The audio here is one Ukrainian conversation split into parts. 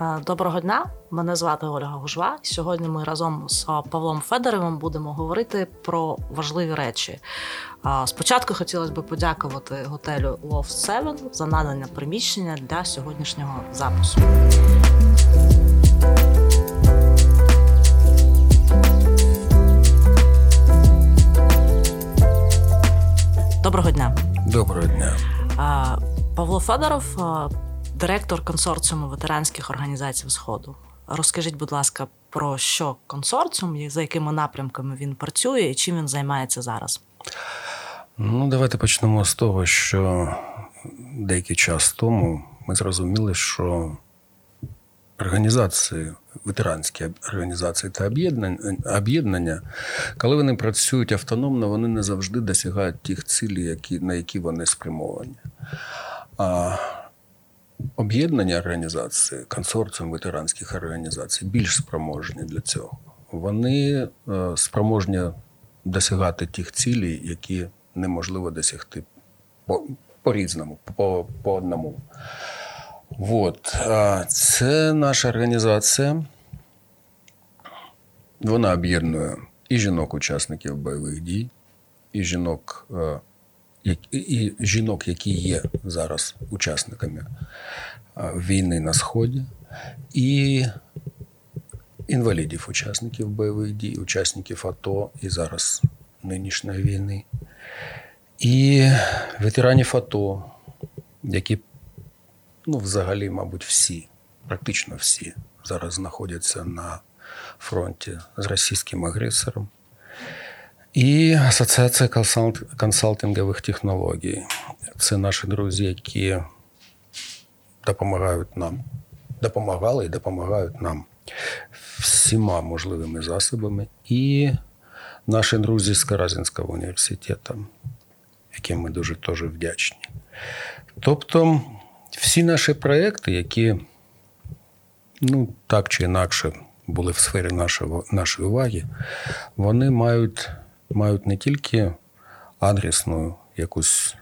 Е, Доброго дня, мене звати Ольга Гужва. Сьогодні ми разом з Павлом Федоревим будемо говорити про важливі речі. Е, Спочатку хотілося б подякувати готелю Loft 7 за надання приміщення для сьогоднішнього запису. Доброго дня. Доброго дня. Е, Павло Федоров, директор консорціуму ветеранських організацій Сходу. Розкажіть, будь ласка, про що консорціум, за якими напрямками він працює і чим він займається зараз? Ну, давайте почнемо з того, що деякий час тому ми зрозуміли, що організації, ветеранські організації та об'єднання, коли вони працюють автономно, вони не завжди досягають тих цілей, які, на які вони спрямовані. А об'єднання організації, консорціум ветеранських організацій більш спроможні для цього. Вони е, спроможні досягати тих цілей, які неможливо досягти по, по-різному, по, по одному. От. Це наша організація. Вона об'єднує і жінок-учасників бойових дій, і жінок, е, і жінок, які є зараз учасниками війни на Сході, і інвалідів, учасників бойових дій, учасників АТО і зараз нинішньої війни, і ветеранів АТО, які, ну, взагалі, мабуть, всі, практично всі зараз знаходяться на фронті з російським агресором. І Асоціація консалт- консалтингових технологій. Це наші друзі, які допомагають нам, допомагали і допомагають нам всіма можливими засобами. І наші друзі з Каразінського університету, яким ми дуже теж вдячні. Тобто, всі наші проекти, які ну, так чи інакше були в сфері нашого, нашої уваги, вони мають, мають не тільки адресну якусь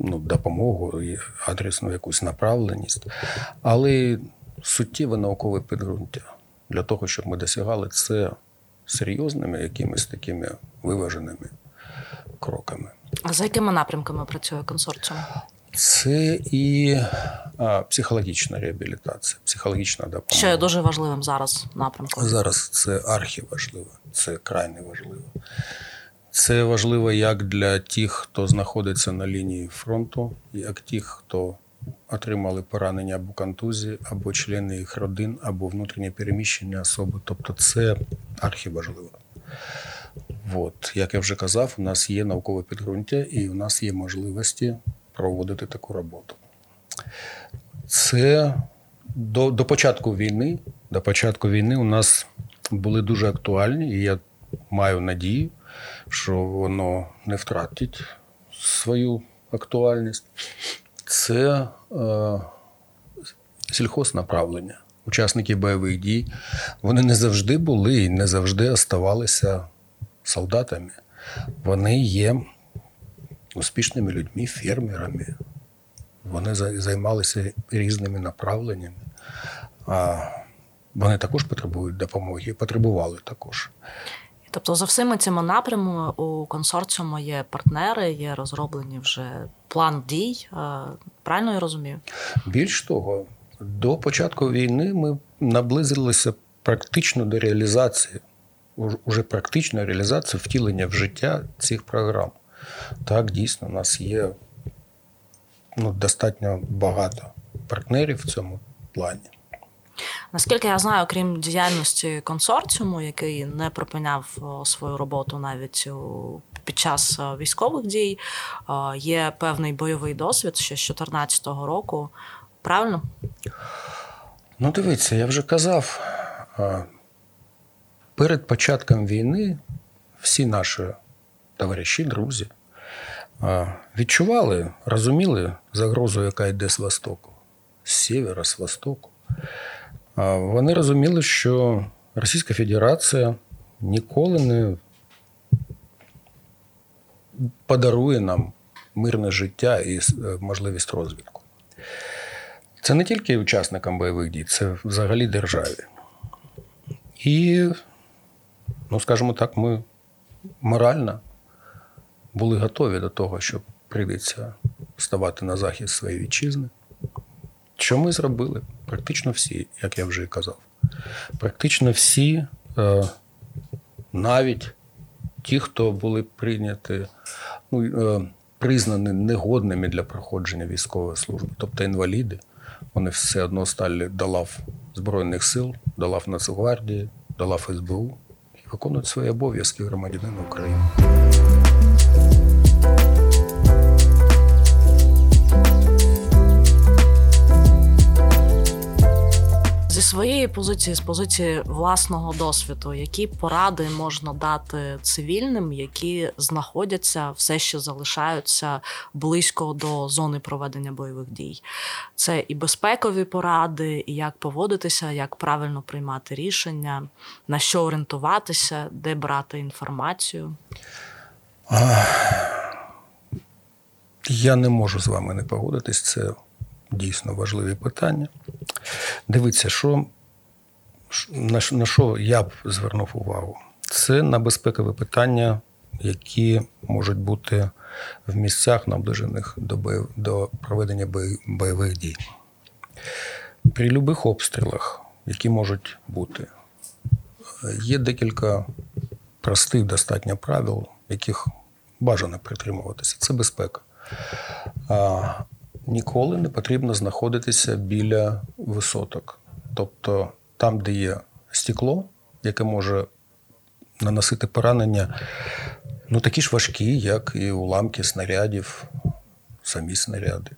ну, допомогу, адресну якусь направленість, але й суттєве наукове підґрунтя для того, щоб ми досягали це серйозними якимись такими виваженими кроками. А за якими напрямками працює консорціум? Це і а, психологічна реабілітація, психологічна допомога. Що є дуже важливим зараз напрямком? Зараз це архіважливо, це крайне важливо. Це важливо як для тих, хто знаходиться на лінії фронту, як тих, хто отримали поранення або контузії, або члени їх родин, або внутрішнє переміщення особи. Тобто це архіважливо. От. Як я вже казав, у нас є наукове підґрунтя і у нас є можливості проводити таку роботу. Це до, до початку війни. До початку війни у нас були дуже актуальні, і я маю надію, що воно не втратить свою актуальність. Це е, сільхознаправлення. Учасники бойових дій вони не завжди були і не завжди оставалися солдатами. Вони є успішними людьми, фермерами. Вони займалися різними направленнями. А вони також потребують допомоги, потребували також. Тобто, за всіми цими напрямами у консорціуму є партнери, є розроблені вже план дій. Е, Правильно я розумію? Більш того, до початку війни ми наблизилися практично до реалізації, уже практичної реалізації втілення в життя цих програм. Так, дійсно, у нас є ну, достатньо багато партнерів в цьому плані. Наскільки я знаю, крім діяльності консорціуму, який не припиняв свою роботу навіть під час е, військових дій, е, є певний бойовий досвід ще з 2014 року. Правильно? Ну, дивіться, я вже казав, перед початком війни всі наші товариші, друзі відчували, розуміли загрозу, яка йде з Востоку, з севера, з Востоку. Вони розуміли, що Російська Федерація ніколи не подарує нам мирне життя і е, можливість розвитку. Це не тільки учасникам бойових дій, це взагалі державі. І, ну, скажімо так, ми морально були готові до того, що прийдеться ставати на захист своєї вітчизни. Що ми зробили? Практично всі, як я вже і казав. Практично всі, е, навіть ті, хто були прийняті, ну, е, признані негодними для проходження військової служби, тобто інваліди, вони все одно стали до Збройних сил, до Нацгвардії, до лав СБУ і виконують свої обов'язки громадянина України. Зі своєї позиції, з позиції власного досвіду, які поради можна дати цивільним, які знаходяться, все ще залишаються близько до зони проведення бойових дій. Це і безпекові поради, і як поводитися, як правильно приймати рішення, на що орієнтуватися, де брати інформацію. Я не можу з вами не погодитись. Це дійсно важливі питання. Дивіться, що, на, що я б звернув увагу? Це на безпекові питання, які можуть бути в місцях, наближених до, бойов, до проведення бойових дій. При будь-яких обстрілах, які можуть бути, є декілька простих достатньо правил, яких бажано притримуватися. Це безпека. Ніколи не потрібно знаходитися біля висоток. Тобто там, де є стекло, яке може наносити поранення, ну такі ж важкі, як і уламки снарядів, самі снаряди.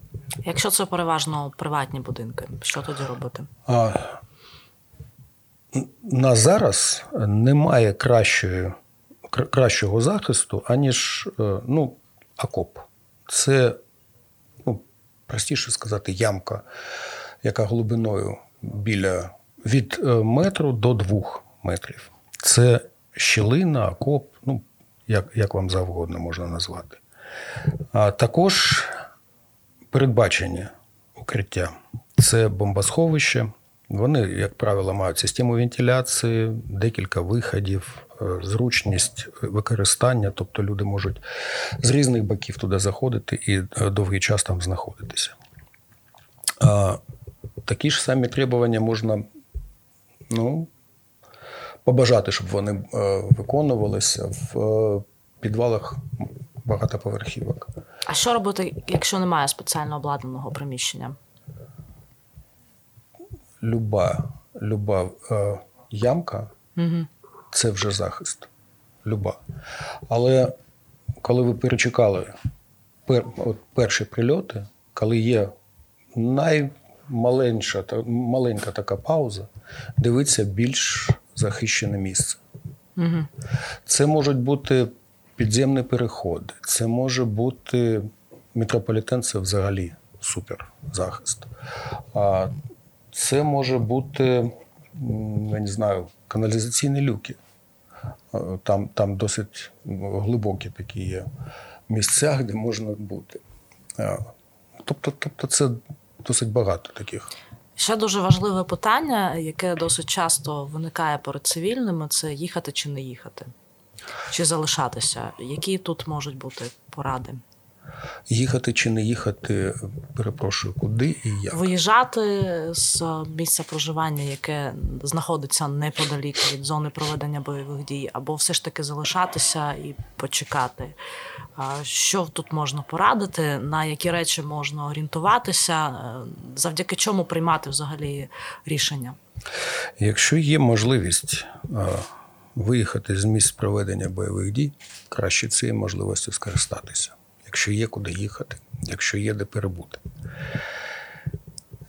Якщо це переважно приватні будинки, що тоді робити? А, на зараз немає кращої, кращого захисту, аніж е, ну, окоп. Це, простіше сказати, ямка, яка глибиною біля від е, метру до двох метрів. Це щілина, окоп, ну, як, як вам завгодно можна назвати. А також передбачені укриття. Це бомбосховище. Вони, як правило, мають систему вентиляції, декілька виходів, зручність використання, тобто люди можуть з різних боків туди заходити і е, довгий час там знаходитися. А, Такі ж самі требування можна ну, побажати, щоб вони е, виконувалися в е, підвалах багатоповерхівок. А що робити, якщо немає спеціально обладнаного приміщення? Люба, люба е, ямка Угу. Це вже захист. Люба. Але коли ви перечекали пер, от перші прильоти, коли є наймаленьша та маленька така пауза, дивиться більш захищене місце. Угу. Це можуть бути підземні переходи, це може бути метрополітен, це взагалі супер захист. А це може бути, я не знаю, каналізаційні люки. Е, Там, там досить глибокі такі є місця, де можна бути. Е, Тобто, тобто це досить багато таких. Ще дуже важливе питання, яке досить часто виникає перед цивільними: це їхати чи не їхати, чи залишатися. Які тут можуть бути поради? Їхати чи не їхати, перепрошую, куди і як. Виїжджати з місця проживання, яке знаходиться неподалік від зони проведення бойових дій, або все ж таки залишатися і почекати. Що тут можна порадити, на які речі можна орієнтуватися, е, завдяки чому приймати взагалі рішення? Якщо є можливість е, виїхати з місць проведення бойових дій, краще цією можливістю скористатися. Якщо є куди їхати, якщо є де перебути.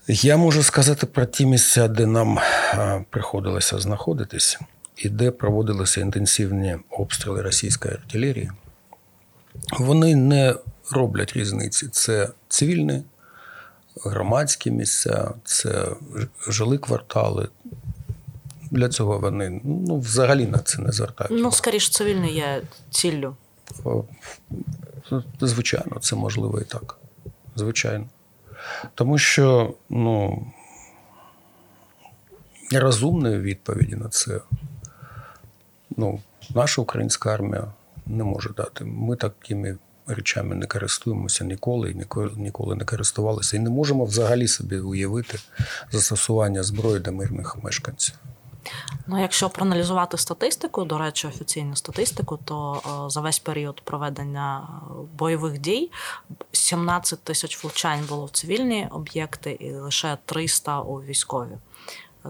Я можу сказати про ті місця, де нам е, приходилося знаходитись, і де проводилися інтенсивні обстріли російської артилерії. Вони не роблять різниці. Це цивільні, громадські місця, це ж- жилі квартали. Для цього вони ну, взагалі на це не звертають. Ну, скоріш, цивільний є ціллю. О, Звичайно, це можливо і так. Звичайно. Тому що ну, розумної відповіді на це ну, наша українська армія не може дати. Ми такими речами не користуємося ніколи і ніколи не користувалися. І не можемо взагалі собі уявити застосування зброї до мирних мешканців. Ну, якщо проаналізувати статистику, до речі, офіційну статистику, то о, за весь період проведення е, бойових дій 17 тисяч влучань було в цивільні об'єкти і лише 300 у військові.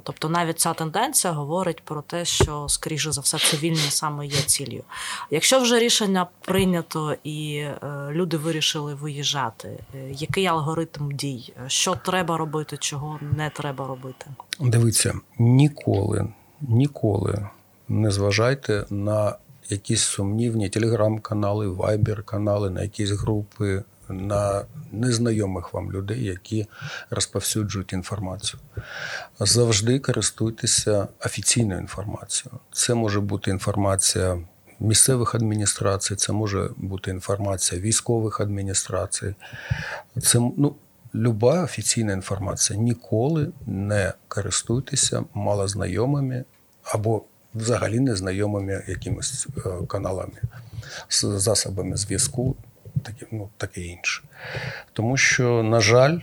Тобто навіть ця тенденція говорить про те, що, скоріше за все, цивільні саме є ціллю. Якщо вже рішення прийнято і е, люди вирішили виїжджати, е, який алгоритм дій? Що треба робити, чого не треба робити? Дивіться, ніколи, ніколи не зважайте на якісь сумнівні телеграм-канали, вайбер-канали, на якісь групи, на незнайомих вам людей, які розповсюджують інформацію. Завжди користуйтеся офіційною інформацією. Це може бути інформація місцевих адміністрацій, це може бути інформація військових адміністрацій. Це ну, люба офіційна інформація. Ніколи не користуйтеся малознайомими або взагалі незнайомими якимись е, каналами, засобами зв'язку, таке, ну, таке інше. Тому що, на жаль,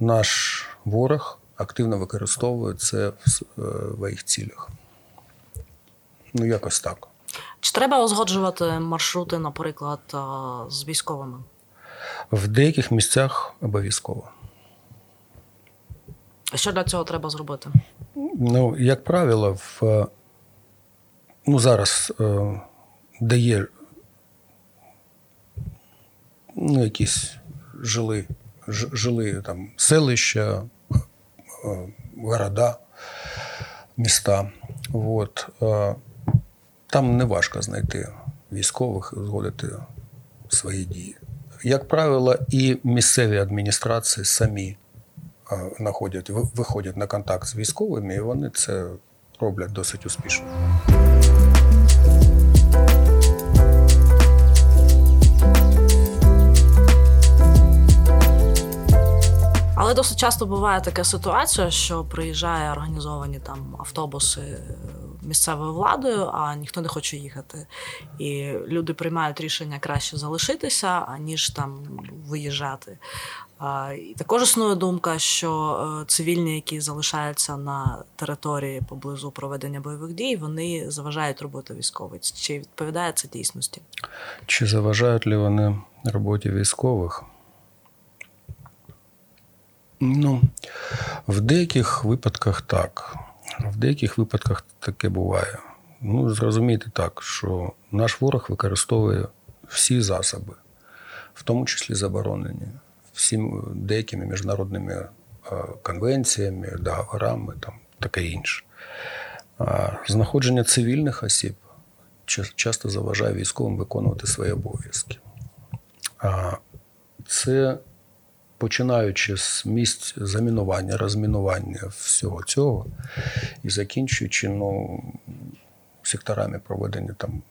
наш ворог активно використовує це в е, своїх цілях. Ну, якось так. Чи треба узгоджувати маршрути, наприклад, е, з військовими? В деяких місцях обов'язково. Що для цього треба зробити? Ну, як правило, в, е, ну, зараз е, де є ну, якісь жили, жили там селища, е, города, міста. От, е, там не важко знайти військових і узгодити свої дії. Як правило, і місцеві адміністрації самі е, находять, ви- виходять на контакт з військовими, і вони це роблять досить успішно. Досить часто буває така ситуація, що приїжджає організовані там автобуси е, місцевою владою, а ніхто не хоче їхати. І люди приймають рішення краще залишитися, аніж там виїжджати. І також існує думка, що е, цивільні, які залишаються на території поблизу проведення бойових дій, вони заважають роботу військових. Чи відповідає це дійсності? Чи заважають ли вони роботі військових? Ну, в деяких випадках так. В деяких випадках таке буває. Ну, зрозумійте так, що наш ворог використовує всі засоби, в тому числі заборонені, всім деякими міжнародними е, конвенціями, договорами, там, таке інше. Знаходження цивільних осіб часто заважає військовим виконувати свої обов'язки. Це починаючи з місць замінування, розмінування всього цього і закінчуючи ну, секторами проведення там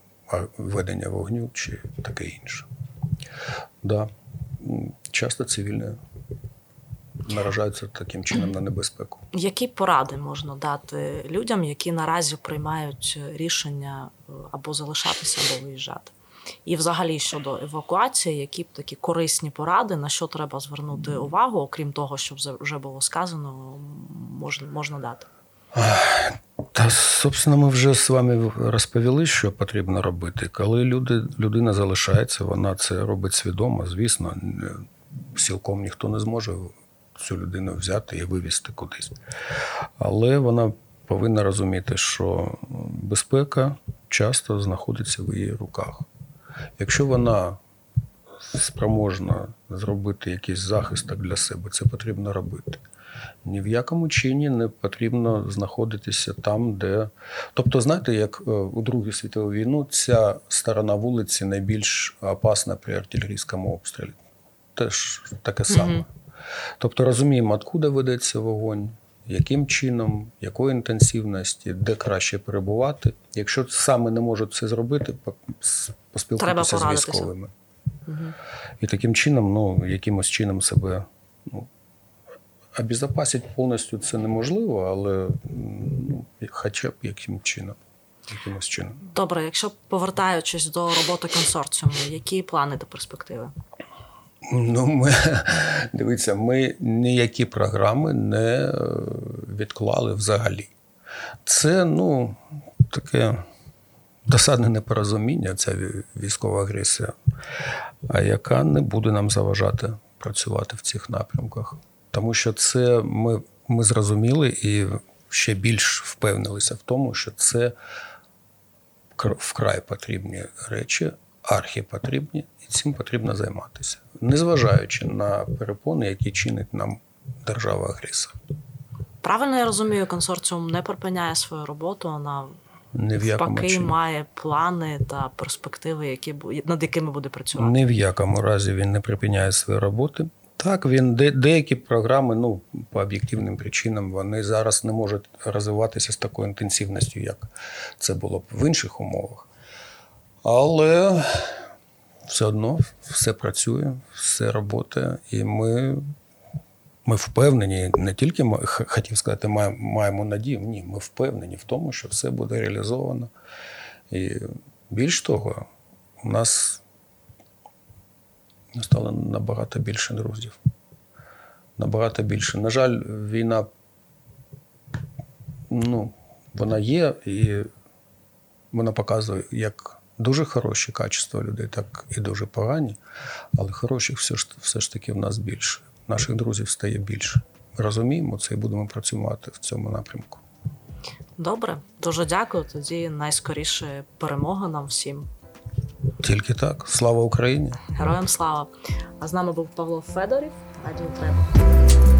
ведення вогню чи таке інше. Да. Часто цивільні наражаються таким чином на небезпеку. Які поради можна дати людям, які наразі приймають рішення е, або залишатися, або виїжджати? І взагалі щодо евакуації, які б такі корисні поради, на що треба звернути увагу, окрім того, що вже- було сказано, можна, можна дати. Та, собственно, ми вже з вами розповіли, що потрібно робити. Коли люди, людина залишається, вона це робить свідомо, звісно, цілком ніхто не зможе цю людину взяти і вивезти кудись. Але вона повинна розуміти, що безпека часто знаходиться в її руках. Якщо вона спроможна зробити якийсь захисток для себе, це потрібно робити. Ні в якому чині не потрібно знаходитися там, де. Тобто, знаєте, як е, у Другу світову війну ця сторона вулиці найбільш опасна при артилерійському обстрілі. Теж таке саме. Тобто розуміємо, откуда ведеться вогонь, яким чином, якої інтенсивності, де краще перебувати. Якщо саме не можуть це зробити, по- с- Треба поспілкуйтеся з військовими. Мгм. І таким чином, ну, якимось чином себе ну, обезопасити повністю це неможливо, але ну, хоча б яким чином. Якимось чином. Добре, якщо повертаючись до роботи консорціуму, які плани до перспективи? Ну, ми, дивіться, ми ніякі програми не е, відклали взагалі. Це, ну, таке досадне непорозуміння, ця військова агресія, яка не буде нам заважати працювати в цих напрямках. Тому що це ми, ми зрозуміли і ще більш впевнилися в тому, що це вкрай потрібні речі, архіпотрібні, і цим потрібно займатися, незважаючи на перепони, які чинить нам держава-агресор. Правильно я розумію, консорціум не припиняє свою роботу, вона в навпаки чині. має плани та перспективи, які над якими буде працювати. Ні в якому разі він не припиняє свої роботи. Так, він де, деякі програми, ну по об'єктивним причинам, вони зараз не можуть розвиватися з такою інтенсивністю, як це було б в інших умовах. Але все одно все працює, все працює, і ми, ми впевнені, не тільки ми, хотів сказати, маємо, маємо надію, ні, ми впевнені в тому, що все буде реалізовано. І більш того, у нас стало набагато більше друзів. Набагато більше. На жаль, війна ну, вона є, і вона показує як дуже хороші качества людей, так і дуже погані. Але хороших все ж, все ж таки в нас більше. Наших друзів стає більше. Ми розуміємо це і будемо працювати в цьому напрямку. Добре, дуже дякую. Тоді найскоріше перемога нам всім. Тільки так. Слава Україні! Героям слава! А з нами був Павло Федорів. Радіо Треба.